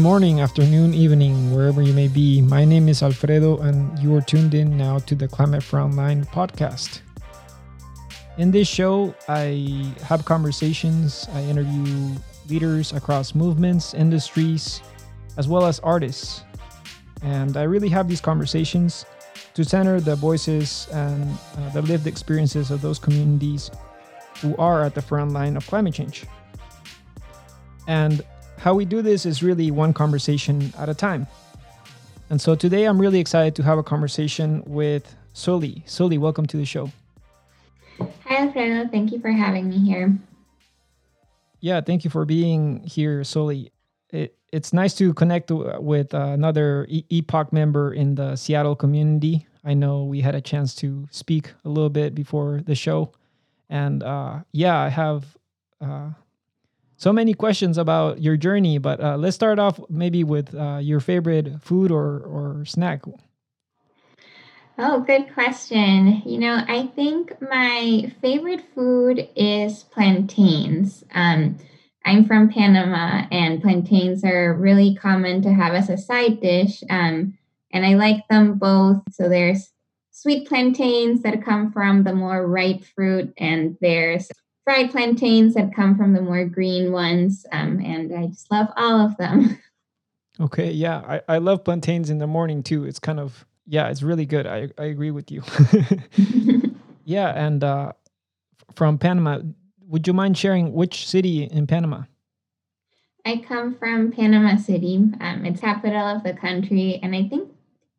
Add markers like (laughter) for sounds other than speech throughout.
Morning, afternoon, evening, wherever you may be. My name is Alfredo, and you are tuned in now to the Climate Frontline podcast. In this show, I have conversations, I interview leaders across movements, industries, as well as artists. And I really have these conversations to center the voices and uh, the lived experiences of those communities who are at the front line of climate change. And how we do this is really one conversation at a time. And so today I'm really excited to have a conversation with Sully. Sully, welcome to the show. Hi, Alfredo. Thank you for having me here. Yeah, thank you for being here, Sully. It, it's nice to connect with another EPOC member in the Seattle community. I know we had a chance to speak a little bit before the show. And uh, yeah, I have uh, so many questions about your journey, but uh, let's start off maybe with uh, your favorite food or, or snack. Oh, good question. You know, I think my favorite food is plantains. Um, I'm from Panama, and plantains are really common to have as a side dish. Um, and I like them both. So there's sweet plantains that come from the more ripe fruit, and there's fried plantains that come from the more green ones. Um, and I just love all of them. (laughs) Okay, yeah, I, I love plantains in the morning too. It's kind of yeah, it's really good. I, I agree with you. (laughs) yeah, and uh, from Panama, would you mind sharing which city in Panama? I come from Panama City. Um, it's capital of the country, and I think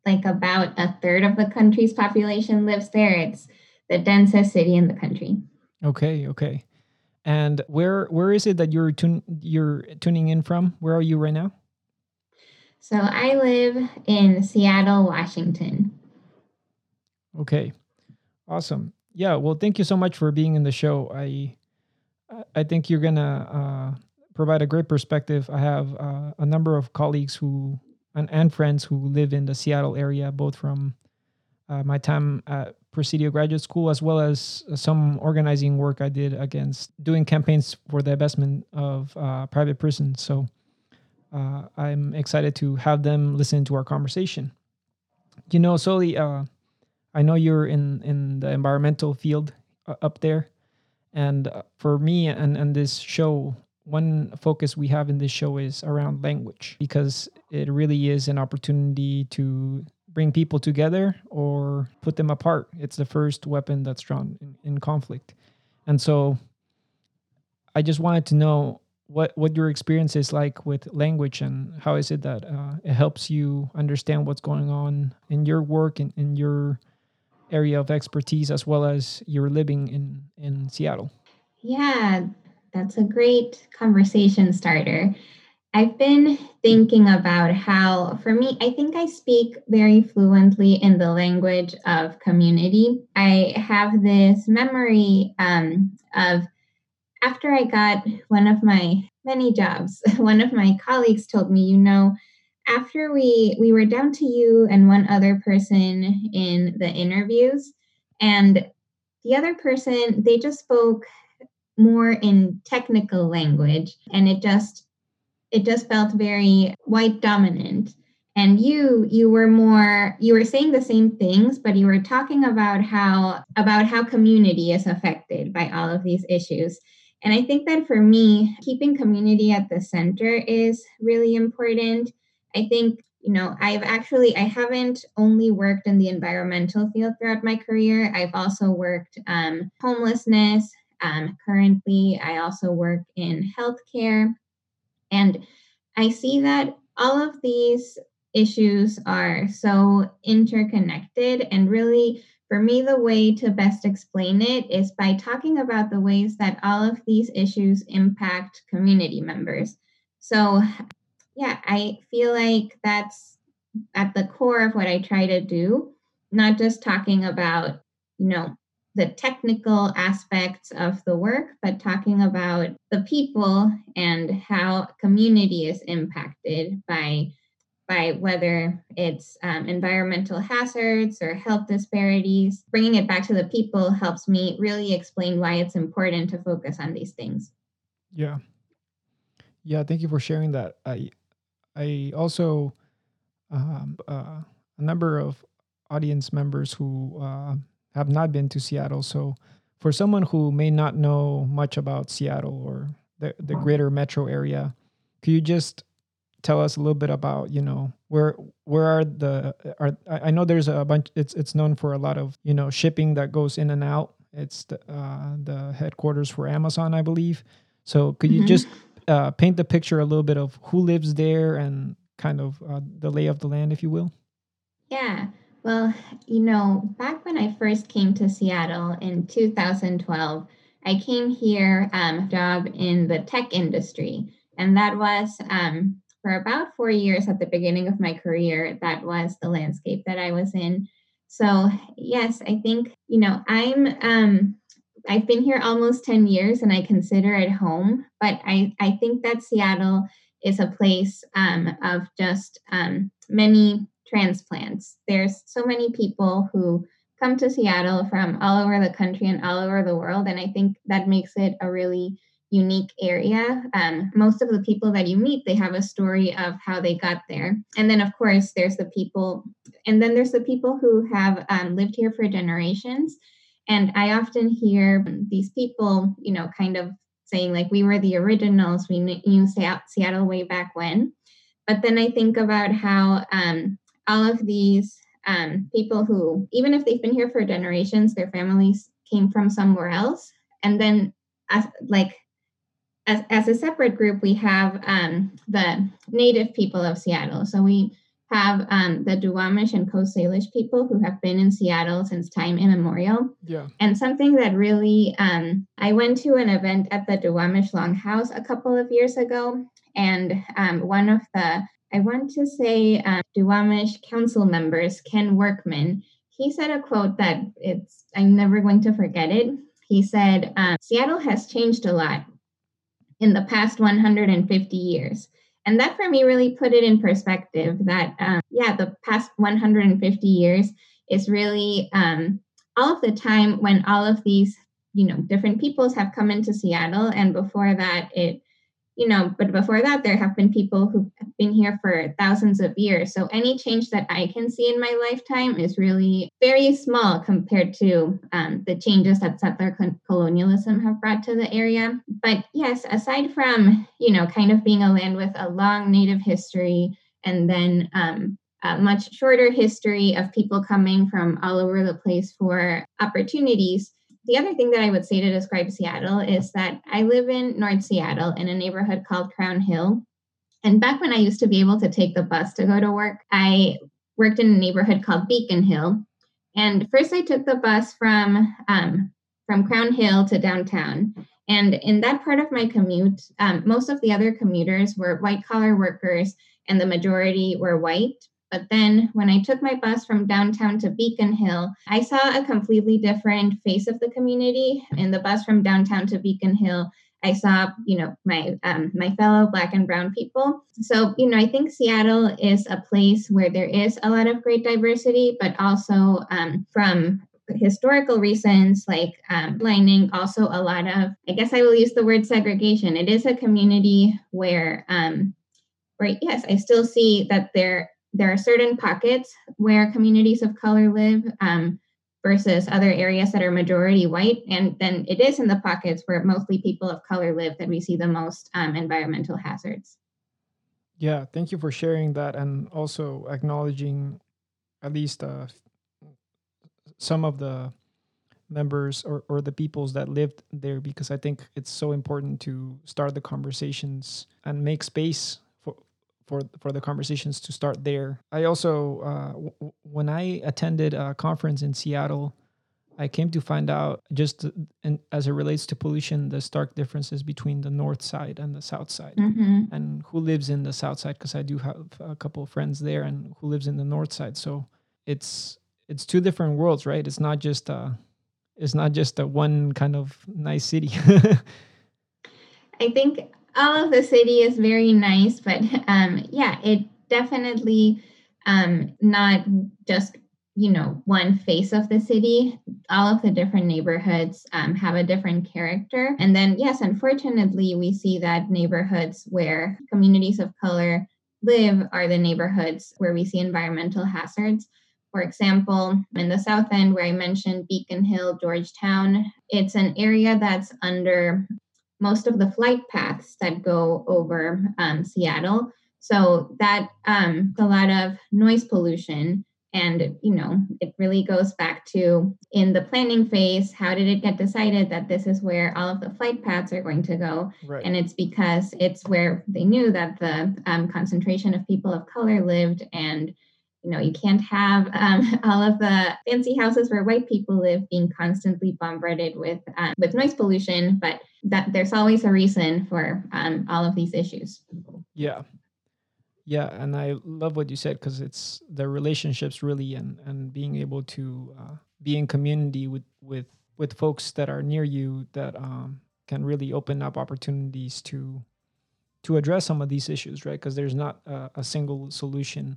like about a third of the country's population lives there. It's the densest city in the country. Okay, okay. And where where is it that you're tun- you're tuning in from? Where are you right now? So I live in Seattle, Washington. Okay. Awesome. Yeah, well thank you so much for being in the show. I I think you're going to uh, provide a great perspective. I have uh, a number of colleagues who and, and friends who live in the Seattle area, both from uh, my time at Presidio Graduate School, as well as some organizing work I did against doing campaigns for the investment of uh, private prisons. So uh, I'm excited to have them listen to our conversation. You know, Sully, uh, I know you're in, in the environmental field uh, up there. And uh, for me and, and this show, one focus we have in this show is around language because it really is an opportunity to bring people together or put them apart. It's the first weapon that's drawn in, in conflict. And so I just wanted to know what what your experience is like with language and how is it that uh, it helps you understand what's going on in your work and in your area of expertise as well as you're living in in Seattle. Yeah, that's a great conversation starter. I've been thinking about how, for me, I think I speak very fluently in the language of community. I have this memory um, of after I got one of my many jobs, (laughs) one of my colleagues told me, you know, after we we were down to you and one other person in the interviews and the other person they just spoke more in technical language and it just it just felt very white dominant and you you were more you were saying the same things but you were talking about how about how community is affected by all of these issues and i think that for me keeping community at the center is really important I think, you know, I've actually, I haven't only worked in the environmental field throughout my career. I've also worked um, homelessness. Um, currently, I also work in healthcare. And I see that all of these issues are so interconnected and really for me, the way to best explain it is by talking about the ways that all of these issues impact community members. So, yeah, I feel like that's at the core of what I try to do, not just talking about, you know, the technical aspects of the work, but talking about the people and how community is impacted by by whether it's um, environmental hazards or health disparities. Bringing it back to the people helps me really explain why it's important to focus on these things. Yeah. Yeah, thank you for sharing that. I I also um, uh, a number of audience members who uh, have not been to Seattle. So, for someone who may not know much about Seattle or the, the greater metro area, could you just tell us a little bit about you know where where are the are I know there's a bunch it's it's known for a lot of you know shipping that goes in and out. It's the uh, the headquarters for Amazon, I believe. So could you mm-hmm. just uh, paint the picture a little bit of who lives there and kind of uh, the lay of the land, if you will? Yeah. Well, you know, back when I first came to Seattle in 2012, I came here um, job in the tech industry, and that was um, for about four years at the beginning of my career. That was the landscape that I was in. So yes, I think you know I'm um, I've been here almost 10 years and I consider it home, but I, I think that Seattle is a place um, of just um, many transplants. There's so many people who come to Seattle from all over the country and all over the world, and I think that makes it a really unique area. Um, most of the people that you meet, they have a story of how they got there. And then, of course, there's the people, and then there's the people who have um, lived here for generations and I often hear these people, you know, kind of saying, like, we were the originals, we knew Seattle way back when. But then I think about how um, all of these um, people who, even if they've been here for generations, their families came from somewhere else. And then, as, like, as, as a separate group, we have um, the native people of Seattle. So we have um, the Duwamish and Coast Salish people who have been in Seattle since time immemorial. Yeah. And something that really, um, I went to an event at the Duwamish Longhouse a couple of years ago, and um, one of the, I want to say, um, Duwamish council members, Ken Workman, he said a quote that it's, I'm never going to forget it. He said, um, Seattle has changed a lot in the past 150 years. And that for me really put it in perspective that, um, yeah, the past 150 years is really um, all of the time when all of these, you know, different peoples have come into Seattle. And before that, it you know, but before that, there have been people who've been here for thousands of years. So any change that I can see in my lifetime is really very small compared to um, the changes that settler colonialism have brought to the area. But yes, aside from, you know, kind of being a land with a long native history and then um, a much shorter history of people coming from all over the place for opportunities, the other thing that I would say to describe Seattle is that I live in North Seattle in a neighborhood called Crown Hill. And back when I used to be able to take the bus to go to work, I worked in a neighborhood called Beacon Hill. And first, I took the bus from um, from Crown Hill to downtown. And in that part of my commute, um, most of the other commuters were white collar workers, and the majority were white. But then when I took my bus from downtown to Beacon Hill, I saw a completely different face of the community. In the bus from downtown to Beacon Hill, I saw, you know, my um, my fellow Black and Brown people. So, you know, I think Seattle is a place where there is a lot of great diversity, but also um, from historical reasons like um, lining also a lot of i guess i will use the word segregation it is a community where um where yes i still see that there there are certain pockets where communities of color live um, versus other areas that are majority white. And then it is in the pockets where mostly people of color live that we see the most um, environmental hazards. Yeah, thank you for sharing that and also acknowledging at least uh, some of the members or, or the peoples that lived there because I think it's so important to start the conversations and make space for for the conversations to start there. I also uh, w- when I attended a conference in Seattle, I came to find out just in, as it relates to pollution, the stark differences between the north side and the south side, mm-hmm. and who lives in the south side. Because I do have a couple of friends there, and who lives in the north side. So it's it's two different worlds, right? It's not just a, it's not just a one kind of nice city. (laughs) I think all of the city is very nice, but um, yeah, it definitely um, not just you know one face of the city all of the different neighborhoods um, have a different character and then yes unfortunately we see that neighborhoods where communities of color live are the neighborhoods where we see environmental hazards. For example, in the South End, where I mentioned Beacon Hill, Georgetown, it's an area that's under most of the flight paths that go over um, Seattle. So that um, a lot of noise pollution. And, you know, it really goes back to in the planning phase, how did it get decided that this is where all of the flight paths are going to go? Right. And it's because it's where they knew that the um, concentration of people of color lived and you know you can't have um, (laughs) all of the fancy houses where white people live being constantly bombarded with um, with noise pollution but that there's always a reason for um, all of these issues. Yeah. Yeah and i love what you said because it's the relationships really and and being able to uh, be in community with with with folks that are near you that um, can really open up opportunities to to address some of these issues right? Because there's not a, a single solution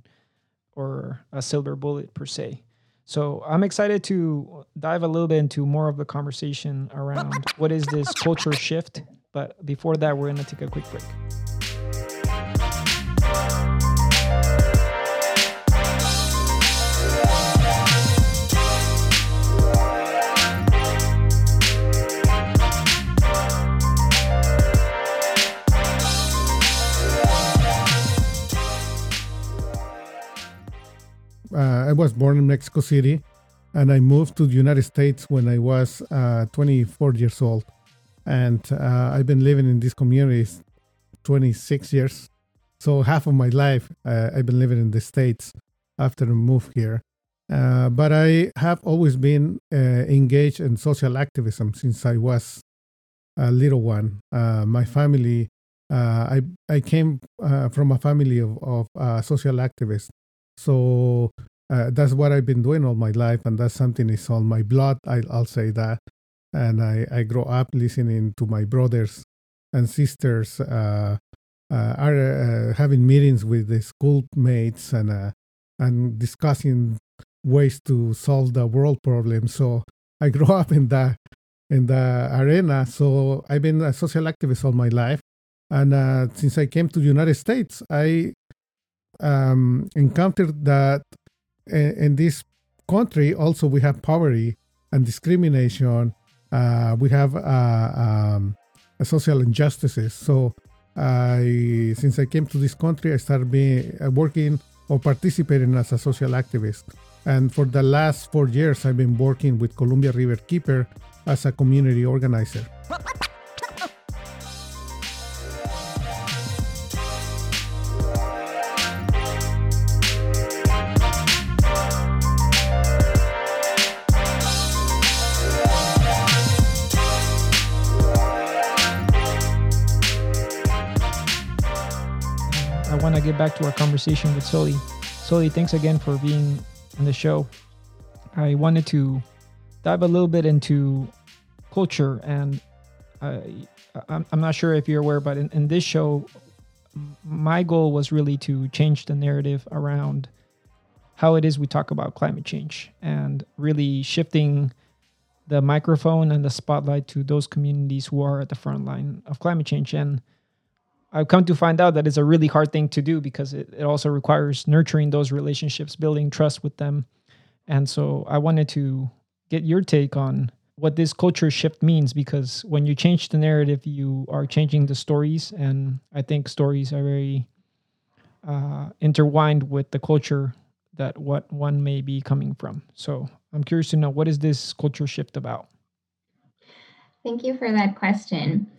or a silver bullet per se. So I'm excited to dive a little bit into more of the conversation around what is this culture shift. But before that, we're going to take a quick break. I was born in Mexico City, and I moved to the United States when I was uh, 24 years old, and uh, I've been living in this community 26 years. So half of my life uh, I've been living in the states after I moved here. Uh, but I have always been uh, engaged in social activism since I was a little one. my family, I I came from a family of, of social activists so uh, that's what I've been doing all my life, and that's something is on my blood. I, will say that, and I I grow up listening to my brothers and sisters uh, uh, are uh, having meetings with the schoolmates and uh, and discussing ways to solve the world problem. So I (laughs) grew up in the in the arena. So I've been a social activist all my life, and uh, since I came to the United States, I um, encountered that in, this country also we have poverty and discrimination. Uh, we have uh, um, social injustices. So I, since I came to this country, I started being uh, working or participating as a social activist. And for the last four years, I've been working with Columbia River Keeper as a community organizer. Get back to our conversation with Sully. Sully, thanks again for being on the show. I wanted to dive a little bit into culture, and I, I'm, I'm not sure if you're aware, but in, in this show, my goal was really to change the narrative around how it is we talk about climate change and really shifting the microphone and the spotlight to those communities who are at the front line of climate change. And I've come to find out that it's a really hard thing to do because it, it also requires nurturing those relationships, building trust with them. And so I wanted to get your take on what this culture shift means because when you change the narrative, you are changing the stories. And I think stories are very uh, intertwined with the culture that what one may be coming from. So I'm curious to know what is this culture shift about? Thank you for that question.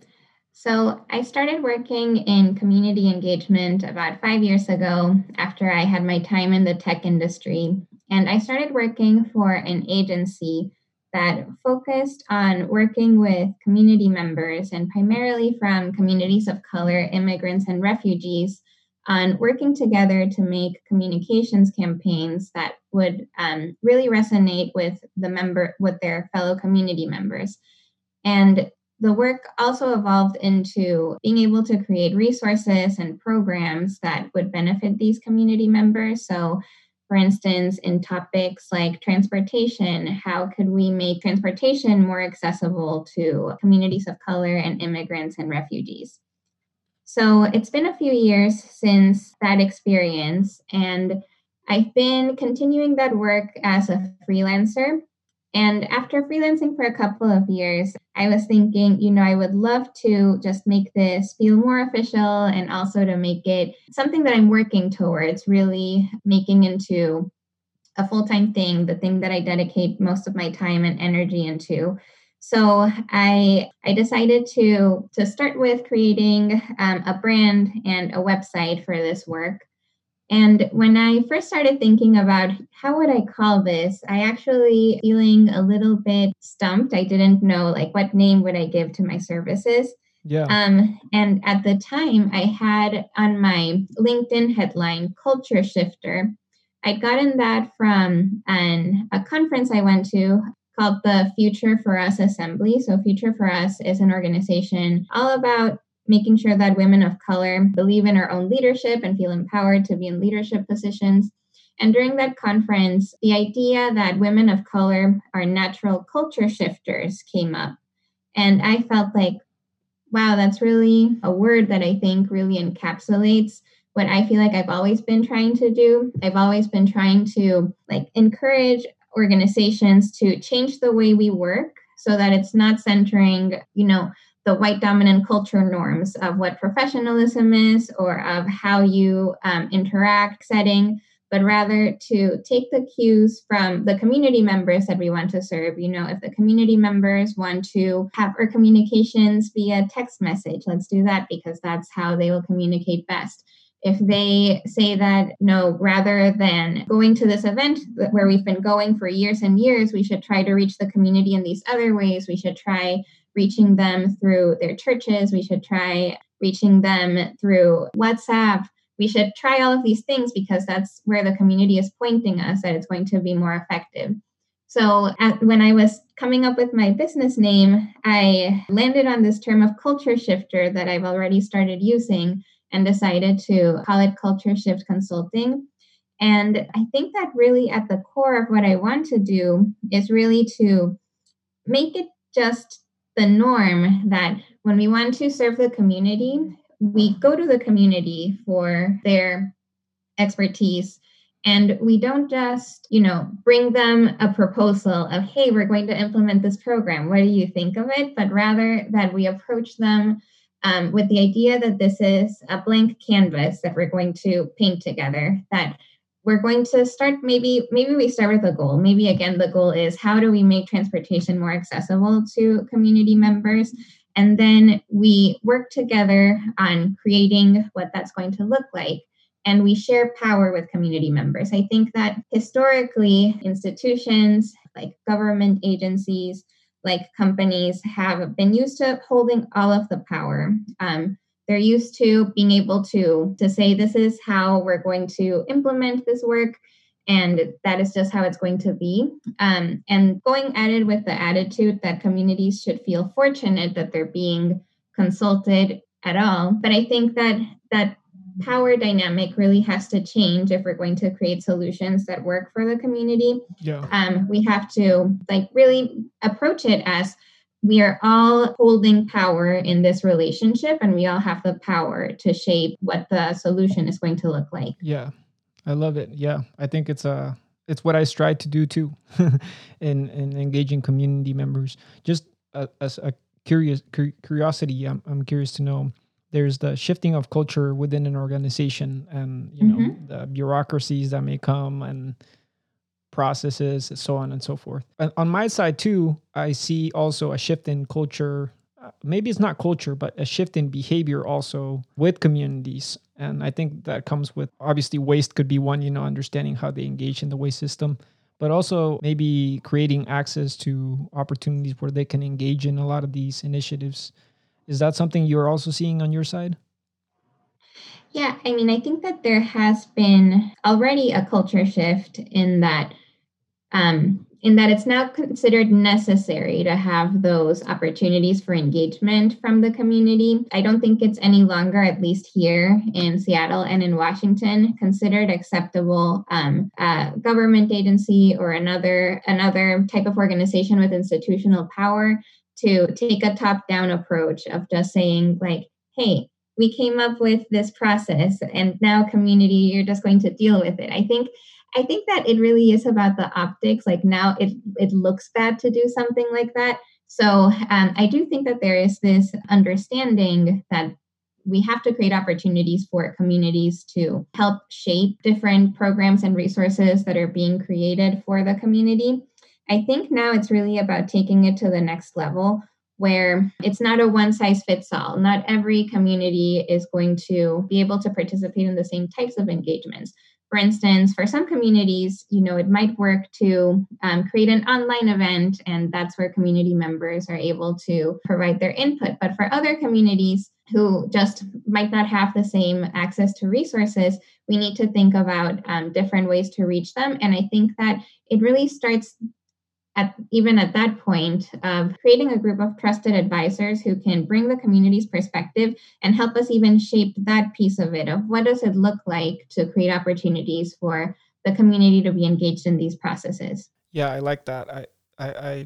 So, I started working in community engagement about five years ago after I had my time in the tech industry. And I started working for an agency that focused on working with community members and primarily from communities of color, immigrants, and refugees on working together to make communications campaigns that would um, really resonate with the member with their fellow community members and the work also evolved into being able to create resources and programs that would benefit these community members. So, for instance, in topics like transportation, how could we make transportation more accessible to communities of color and immigrants and refugees? So it's been a few years since that experience, and I've been continuing that work as a freelancer. And after freelancing for a couple of years, I was thinking, you know, I would love to just make this feel more official and also to make it something that I'm working towards, really making into a full time thing, the thing that I dedicate most of my time and energy into. So I I decided to to start with creating um, a brand and a website for this work. And when I first started thinking about how would I call this, I actually feeling a little bit stumped. I didn't know like what name would I give to my services. Yeah. Um, and at the time, I had on my LinkedIn headline "Culture Shifter." I'd gotten that from an a conference I went to called the Future for Us Assembly. So, Future for Us is an organization all about making sure that women of color believe in our own leadership and feel empowered to be in leadership positions. And during that conference, the idea that women of color are natural culture shifters came up. And I felt like, wow, that's really a word that I think really encapsulates what I feel like I've always been trying to do. I've always been trying to like encourage organizations to change the way we work so that it's not centering, you know, the white dominant culture norms of what professionalism is or of how you um, interact setting but rather to take the cues from the community members that we want to serve. You know, if the community members want to have our communications via text message, let's do that because that's how they will communicate best if they say that no rather than going to this event where we've been going for years and years we should try to reach the community in these other ways we should try reaching them through their churches. We should try reaching them through whatsapp. We should try all of these things because that's where the community is pointing us that it's going to be more effective. So at, when i was coming up with my business name i landed on this term of culture shifter that i've already started using and decided to call it Culture Shift Consulting. And I think that really at the core of what I want to do is really to make it just the norm that when we want to serve the community, we go to the community for their expertise. And we don't just you know bring them a proposal of hey we're going to implement this program. What do you think of it? but rather that we approach them um, with the idea that this is a blank canvas that we're going to paint together that we're going to start maybe maybe we start with a goal. Maybe again the goal is how do we make transportation more accessible to community members? And then we work together on creating what that's going to look like and we share power with community members. I think that historically institutions like government agencies like companies have been used to holding all of the power. Um, they're used to being able to to say this is how we're going to implement this work and that is just how it's going to be um, and going at it with the attitude that communities should feel fortunate that they're being consulted at all but i think that that power dynamic really has to change if we're going to create solutions that work for the community. Yeah. Um, we have to like really approach it as we are all holding power in this relationship and we all have the power to shape what the solution is going to look like. Yeah. I love it. Yeah. I think it's a uh, it's what I strive to do too (laughs) in in engaging community members. Just as a, a curious curiosity, I'm, I'm curious to know there's the shifting of culture within an organization and you know mm-hmm. the bureaucracies that may come and processes so on and so forth. And on my side too i see also a shift in culture uh, maybe it's not culture but a shift in behavior also with communities. And i think that comes with obviously waste could be one you know understanding how they engage in the waste system but also maybe creating access to opportunities where they can engage in a lot of these initiatives. Is that something you're also seeing on your side? Yeah, I mean, I think that there has been already a culture shift in that um, in that it's now considered necessary to have those opportunities for engagement from the community. I don't think it's any longer, at least here in Seattle and in Washington, considered acceptable um, government agency or another another type of organization with institutional power to take a top down approach of just saying like hey we came up with this process and now community you're just going to deal with it i think i think that it really is about the optics like now it it looks bad to do something like that so um, i do think that there is this understanding that we have to create opportunities for communities to help shape different programs and resources that are being created for the community i think now it's really about taking it to the next level where it's not a one size fits all. Not every community is going to be able to participate in the same types of engagements. For instance, for some communities, you know, it might work to um, create an online event, and that's where community members are able to provide their input. But for other communities who just might not have the same access to resources, we need to think about um, different ways to reach them. And I think that it really starts at even at that point of creating a group of trusted advisors who can bring the community's perspective and help us even shape that piece of it of what does it look like to create opportunities for the community to be engaged in these processes yeah i like that i i, I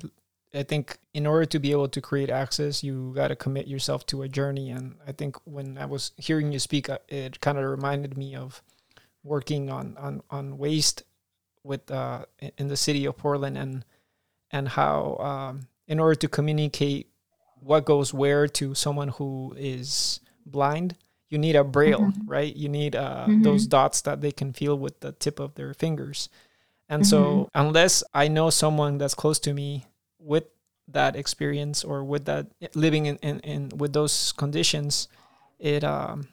I think in order to be able to create access, you got to commit yourself to a journey. And I think when I was hearing you speak, uh, it kind of reminded me of working on on on waste with uh, in the city of Portland and and how um, in order to communicate what goes where to someone who is blind you need a braille mm-hmm. right you need uh, mm-hmm. those dots that they can feel with the tip of their fingers and mm-hmm. so unless i know someone that's close to me with that experience or with that living in, in, in with those conditions it um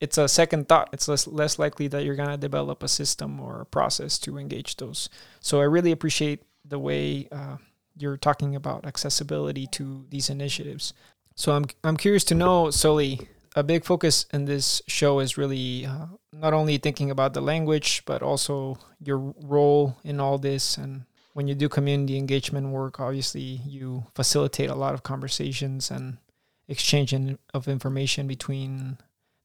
it's a second thought it's less less likely that you're going to develop a system or a process to engage those so i really appreciate the way uh, you're talking about accessibility to these initiatives. So I'm I'm curious to know, Sully. A big focus in this show is really uh, not only thinking about the language, but also your role in all this. And when you do community engagement work, obviously you facilitate a lot of conversations and exchange of information between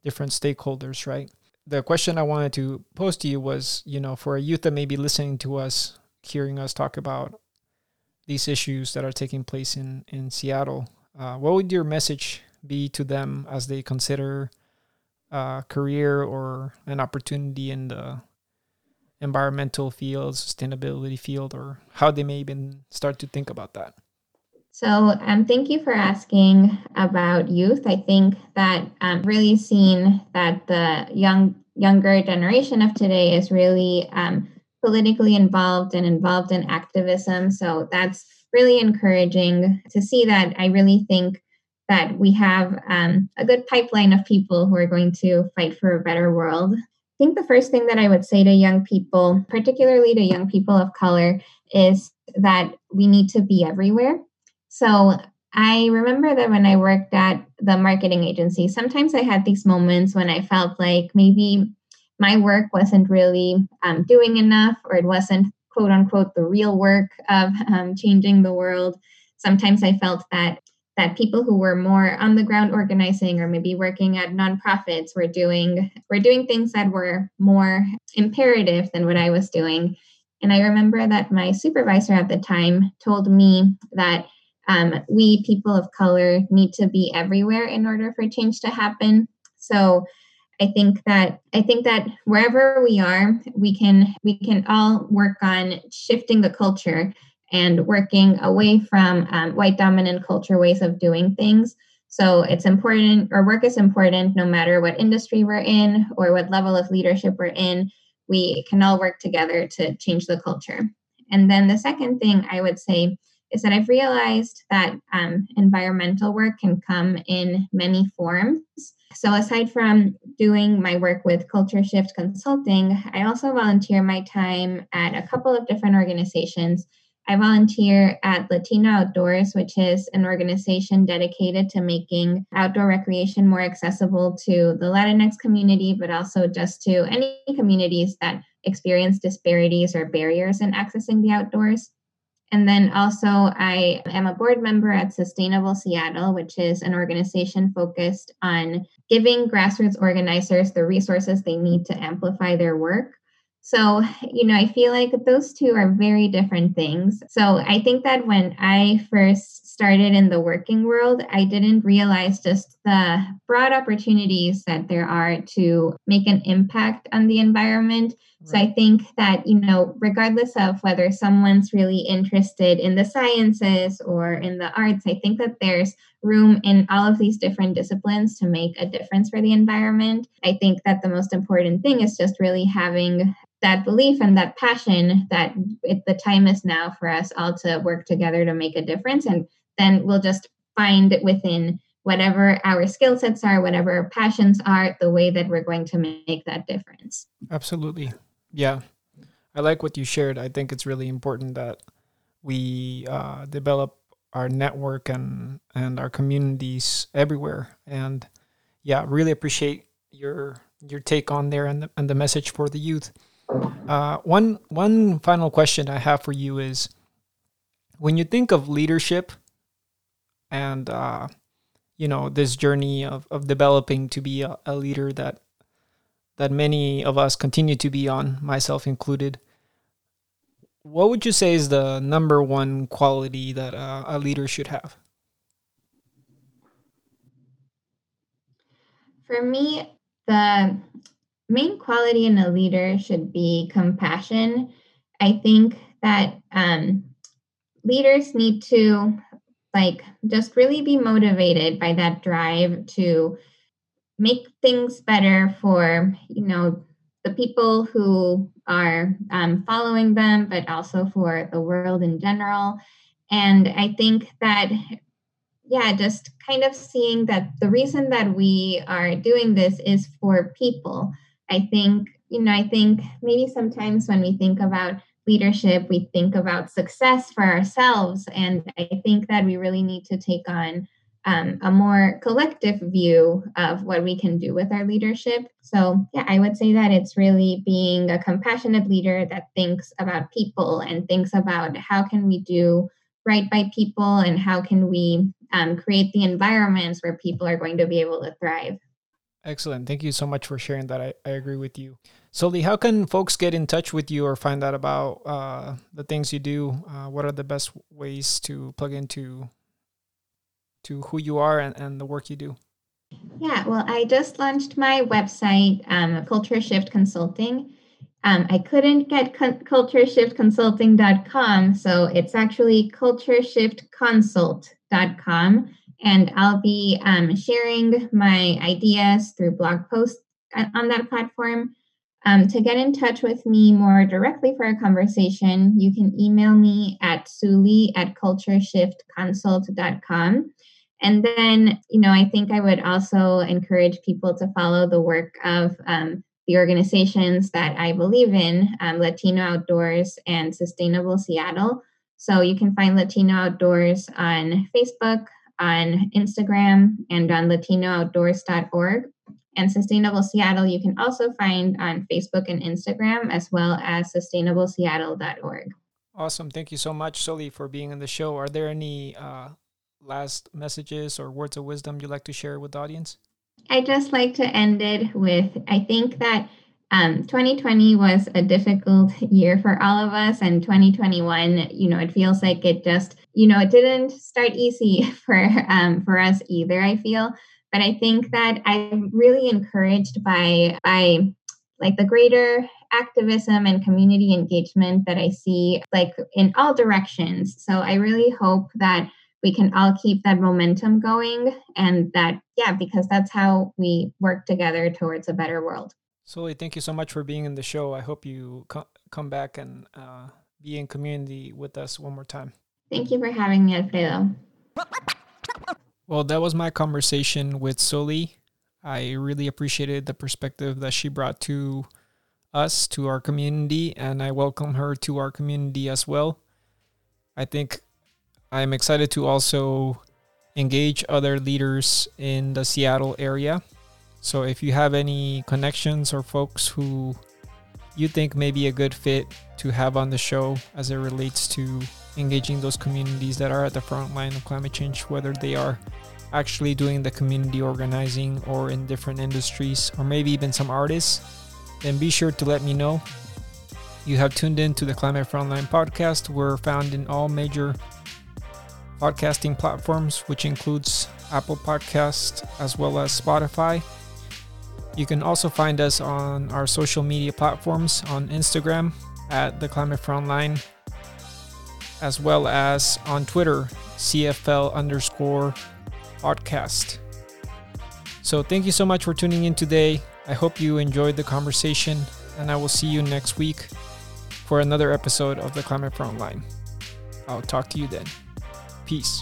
different stakeholders, right? The question I wanted to pose to you was, you know, for a youth that may be listening to us hearing us talk about these issues that are taking place in in Seattle. Uh, what would your message be to them as they consider a career or an opportunity in the environmental field, sustainability field, or how they may even start to think about that? So, um, thank you for asking about youth. I think that um, really seeing that the young younger generation of today is really um, politically involved and involved in activism. So that's really encouraging to see that. I really think that we have um, a good pipeline of people who are going to fight for a better world. I think the first thing that I would say to young people, particularly to young people of color, is that we need to be everywhere. So I remember that when I worked at the marketing agency, sometimes I had these moments when I felt like maybe my work wasn't really um, doing enough or it wasn't quote unquote the real work of um, changing the world. Sometimes i felt that that people who were more on the ground organizing or maybe working at nonprofits were doing were doing things that were more imperative than what i was doing. And i remember that my supervisor at the time told me that um, we people of color need to be everywhere in order for change to happen. So I think that I think that wherever we are, we can we can all work on shifting the culture and working away from um, white dominant culture ways of doing things. So it's important, our work is important no matter what industry we're in or what level of leadership we're in. We can all work together to change the culture. And then the second thing I would say is that I've realized that um, environmental work can come in many forms. So, aside from doing my work with Culture Shift Consulting, I also volunteer my time at a couple of different organizations. I volunteer at Latino Outdoors, which is an organization dedicated to making outdoor recreation more accessible to the Latinx community, but also just to any communities that experience disparities or barriers in accessing the outdoors. And then also, I am a board member at Sustainable Seattle, which is an organization focused on giving grassroots organizers the resources they need to amplify their work. So, you know, I feel like those two are very different things. So, I think that when I first started in the working world, I didn't realize just the broad opportunities that there are to make an impact on the environment. So, I think that, you know, regardless of whether someone's really interested in the sciences or in the arts, I think that there's room in all of these different disciplines to make a difference for the environment. I think that the most important thing is just really having that belief and that passion that it, the time is now for us all to work together to make a difference and then we'll just find within whatever our skill sets are whatever our passions are the way that we're going to make that difference. Absolutely yeah. I like what you shared. I think it's really important that we uh, develop our network and and our communities everywhere. And yeah really appreciate your your take on there and the, and the message for the youth. Uh, one one final question I have for you is, when you think of leadership, and uh, you know this journey of, of developing to be a, a, leader that that many of us continue to be on, myself included. What would you say is the number one quality that uh, a leader should have? For me, the main quality in a leader should be compassion. I think that um, leaders need to like just really be motivated by that drive to make things better for you know the people who are um, following them but also for the world in general and i think that yeah just kind of seeing that the reason that we are doing this is for people I think, you know, I think maybe sometimes when we think about leadership, we think about success for ourselves. And I think that we really need to take on um, a more collective view of what we can do with our leadership. So, yeah, I would say that it's really being a compassionate leader that thinks about people and thinks about how can we do right by people and how can we um, create the environments where people are going to be able to thrive. Excellent. Thank you so much for sharing that. I, I agree with you. Sully, how can folks get in touch with you or find out about uh, the things you do? Uh, what are the best ways to plug into to who you are and, and the work you do? Yeah, well, I just launched my website, um, Culture Shift Consulting. Um, I couldn't get con- cultureshiftconsulting.com, so it's actually cultureshiftconsult.com and I'll be um, sharing my ideas through blog posts on that platform. Um, to get in touch with me more directly for a conversation, you can email me at sully at cultureshiftconsult.com. And then, you know, I think I would also encourage people to follow the work of um, the organizations that I believe in um, Latino Outdoors and Sustainable Seattle. So you can find Latino Outdoors on Facebook, on Instagram and on latinooutdoors.org. And Sustainable Seattle, you can also find on Facebook and Instagram, as well as sustainableseattle.org. Awesome. Thank you so much, Sully, for being on the show. Are there any uh, last messages or words of wisdom you'd like to share with the audience? I just like to end it with I think that um, 2020 was a difficult year for all of us, and 2021, you know, it feels like it just, you know, it didn't start easy (laughs) for um, for us either. I feel, but I think that I'm really encouraged by by like the greater activism and community engagement that I see like in all directions. So I really hope that we can all keep that momentum going and that yeah because that's how we work together towards a better world Sully, thank you so much for being in the show. I hope you co- come back and uh, be in community with us one more time. Thank you for having me, Alfredo. Well, that was my conversation with Sully. I really appreciated the perspective that she brought to us, to our community, and I welcome her to our community as well. I think I'm excited to also engage other leaders in the Seattle area so if you have any connections or folks who you think may be a good fit to have on the show as it relates to engaging those communities that are at the front line of climate change, whether they are actually doing the community organizing or in different industries, or maybe even some artists, then be sure to let me know. You have tuned in to the Climate Frontline podcast. We're found in all major podcasting platforms, which includes Apple Podcast as well as Spotify. You can also find us on our social media platforms on Instagram at the Climate Frontline, as well as on Twitter, CFL underscore podcast. So thank you so much for tuning in today. I hope you enjoyed the conversation, and I will see you next week for another episode of the Climate Frontline. I'll talk to you then. Peace.